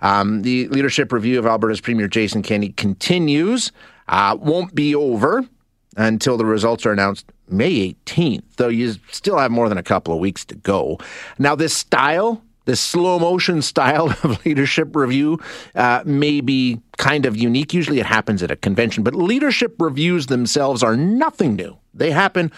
Um, the leadership review of Alberta's Premier Jason Kenney continues. Uh, won't be over until the results are announced May 18th, though you still have more than a couple of weeks to go. Now, this style, this slow motion style of leadership review, uh, may be kind of unique. Usually it happens at a convention, but leadership reviews themselves are nothing new. They happen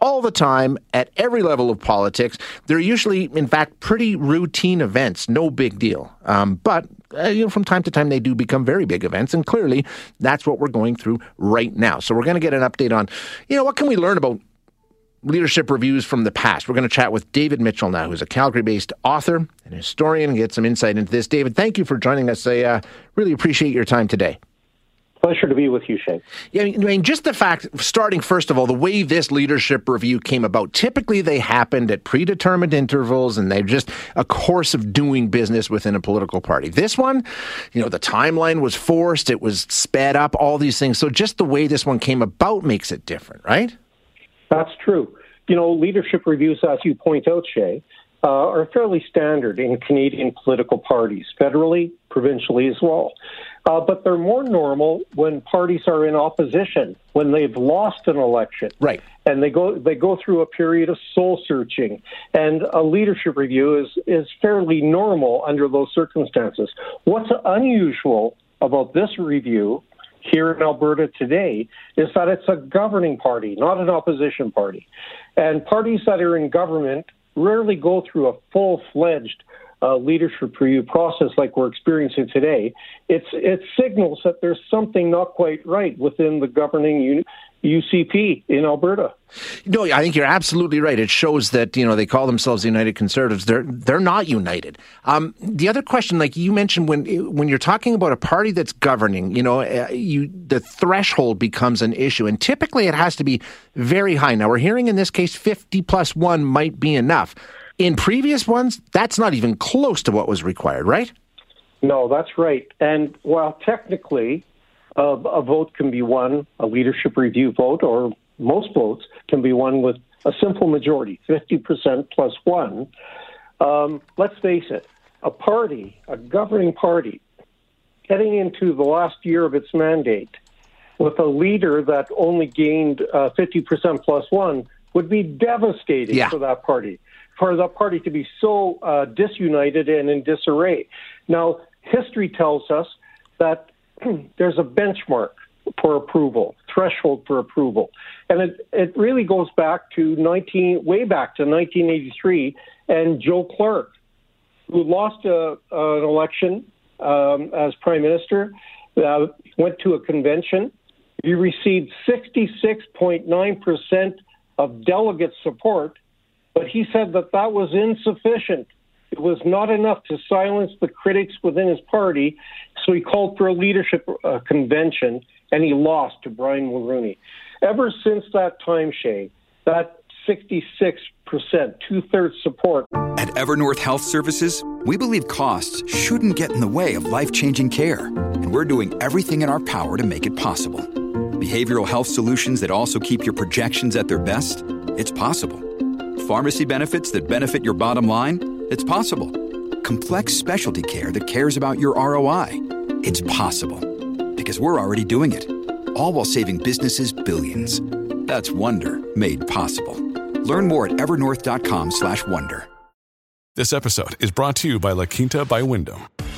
all the time at every level of politics. They're usually, in fact, pretty routine events, no big deal. Um, but uh, you know, from time to time, they do become very big events, and clearly, that's what we're going through right now. So we're going to get an update on, you know, what can we learn about leadership reviews from the past. We're going to chat with David Mitchell now, who's a Calgary based author and historian, and get some insight into this. David, thank you for joining us. I uh, really appreciate your time today. Pleasure to be with you, Shane. Yeah, I mean, just the fact, starting first of all, the way this leadership review came about. Typically, they happened at predetermined intervals, and they're just a course of doing business within a political party. This one, you know, the timeline was forced, it was sped up, all these things. So, just the way this one came about makes it different, right? That's true. You know, leadership reviews, as you point out, Shay, uh, are fairly standard in Canadian political parties, federally, provincially as well. Uh, but they're more normal when parties are in opposition, when they've lost an election, right? And they go they go through a period of soul searching, and a leadership review is is fairly normal under those circumstances. What's unusual about this review here in Alberta today is that it's a governing party, not an opposition party, and parties that are in government rarely go through a full fledged uh, leadership review process like we're experiencing today, it's it signals that there's something not quite right within the governing U- UCP in Alberta. No, I think you're absolutely right. It shows that you know they call themselves the United Conservatives. They're they're not united. Um, the other question, like you mentioned, when when you're talking about a party that's governing, you know, uh, you the threshold becomes an issue, and typically it has to be very high. Now we're hearing in this case 50 plus one might be enough. In previous ones, that's not even close to what was required, right? No, that's right. And while technically uh, a vote can be won, a leadership review vote, or most votes can be won with a simple majority, 50% plus one, um, let's face it, a party, a governing party, heading into the last year of its mandate with a leader that only gained uh, 50% plus one would be devastating yeah. for that party for the party to be so uh, disunited and in disarray. Now, history tells us that there's a benchmark for approval, threshold for approval, and it it really goes back to 19 way back to 1983 and Joe Clark, who lost a, an election um, as prime minister, uh, went to a convention. He received 66.9 percent of delegate support but he said that that was insufficient. It was not enough to silence the critics within his party, so he called for a leadership uh, convention, and he lost to Brian Mulroney. Ever since that time, Shay, that 66%, two thirds support. At Evernorth Health Services, we believe costs shouldn't get in the way of life changing care, and we're doing everything in our power to make it possible. Behavioral health solutions that also keep your projections at their best? It's possible Pharmacy benefits that benefit your bottom line? It's possible. Complex specialty care that cares about your ROI? It's possible. Because we're already doing it. All while saving businesses billions. That's Wonder made possible. Learn more at evernorth.com/wonder. This episode is brought to you by La Quinta by Wyndham.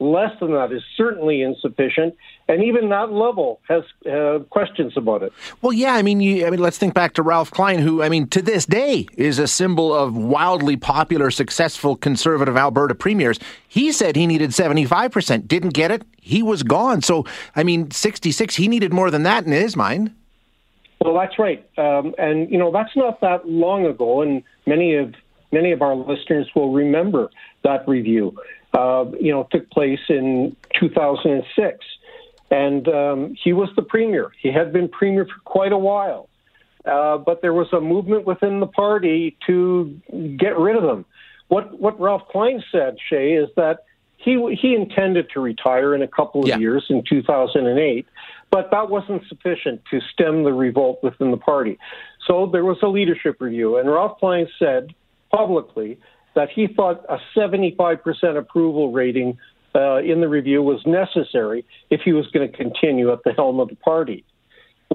Less than that is certainly insufficient, and even that level has uh, questions about it. Well, yeah, I mean, you, I mean, let's think back to Ralph Klein, who, I mean, to this day is a symbol of wildly popular, successful conservative Alberta premiers. He said he needed seventy-five percent, didn't get it, he was gone. So, I mean, sixty-six, he needed more than that in his mind. Well, that's right, um, and you know that's not that long ago, and many of many of our listeners will remember that review. Uh, you know, took place in 2006, and um, he was the premier. He had been premier for quite a while, uh, but there was a movement within the party to get rid of him. What what Ralph Klein said, Shay, is that he he intended to retire in a couple of yeah. years in 2008, but that wasn't sufficient to stem the revolt within the party. So there was a leadership review, and Ralph Klein said publicly that he thought a 75% approval rating uh, in the review was necessary if he was going to continue at the helm of the party.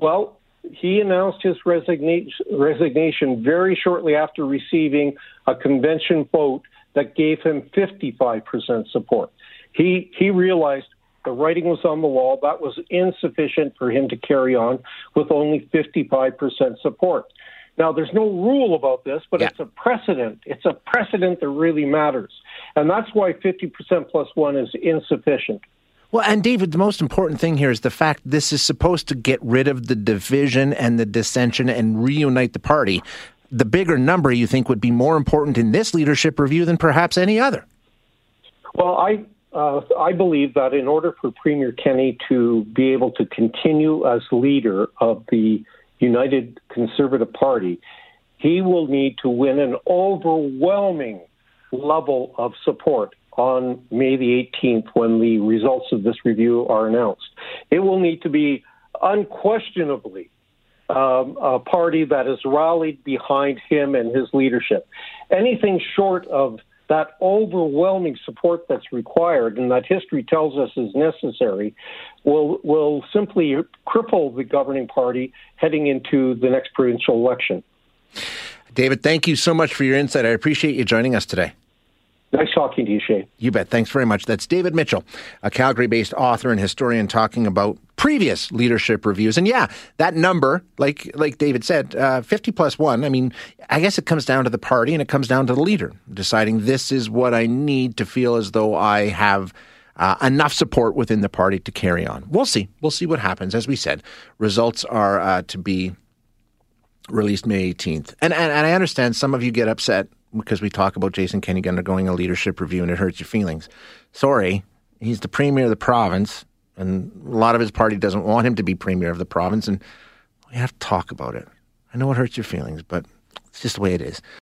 Well, he announced his resignation very shortly after receiving a convention vote that gave him 55% support. He he realized the writing was on the wall. That was insufficient for him to carry on with only 55% support. Now, there's no rule about this, but yeah. it's a precedent. It's a precedent that really matters. And that's why 50% plus one is insufficient. Well, and David, the most important thing here is the fact this is supposed to get rid of the division and the dissension and reunite the party. The bigger number you think would be more important in this leadership review than perhaps any other. Well, I uh, I believe that in order for Premier Kenney to be able to continue as leader of the United Conservative Party, he will need to win an overwhelming level of support on May the 18th when the results of this review are announced. It will need to be unquestionably um, a party that has rallied behind him and his leadership. Anything short of that overwhelming support that's required and that history tells us is necessary will will simply cripple the governing party heading into the next provincial election. David, thank you so much for your insight. I appreciate you joining us today. Nice talking to you, Shay. You bet. Thanks very much. That's David Mitchell, a Calgary based author and historian, talking about previous leadership reviews. And yeah, that number, like like David said, uh, 50 plus one, I mean, I guess it comes down to the party and it comes down to the leader deciding this is what I need to feel as though I have. Uh, enough support within the party to carry on. We'll see. We'll see what happens. As we said, results are uh, to be released May 18th. And, and, and I understand some of you get upset because we talk about Jason Kenney undergoing a leadership review and it hurts your feelings. Sorry, he's the premier of the province, and a lot of his party doesn't want him to be premier of the province, and we have to talk about it. I know it hurts your feelings, but it's just the way it is.